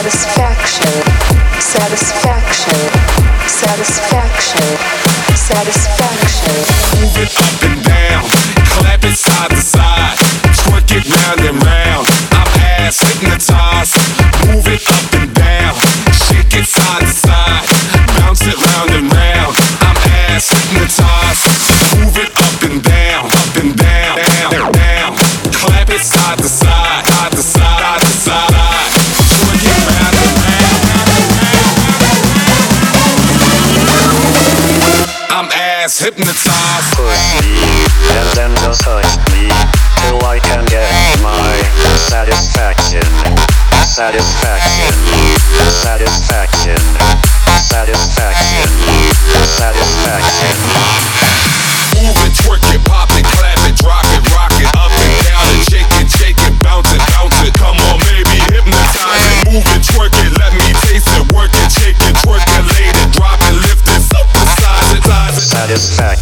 Satisfaction, satisfaction, ass hypnotized. Push me, and then just touch me, till I can get my satisfaction. Satisfaction. Satisfaction. Satisfaction. Satisfaction. Move it, twerk it, pop it, clap it, rock it, rock it, up and down and shake it, shake it, bounce it, bounce it. Come on, baby, hypnotize it. Move it, twerk it, Satisfaction.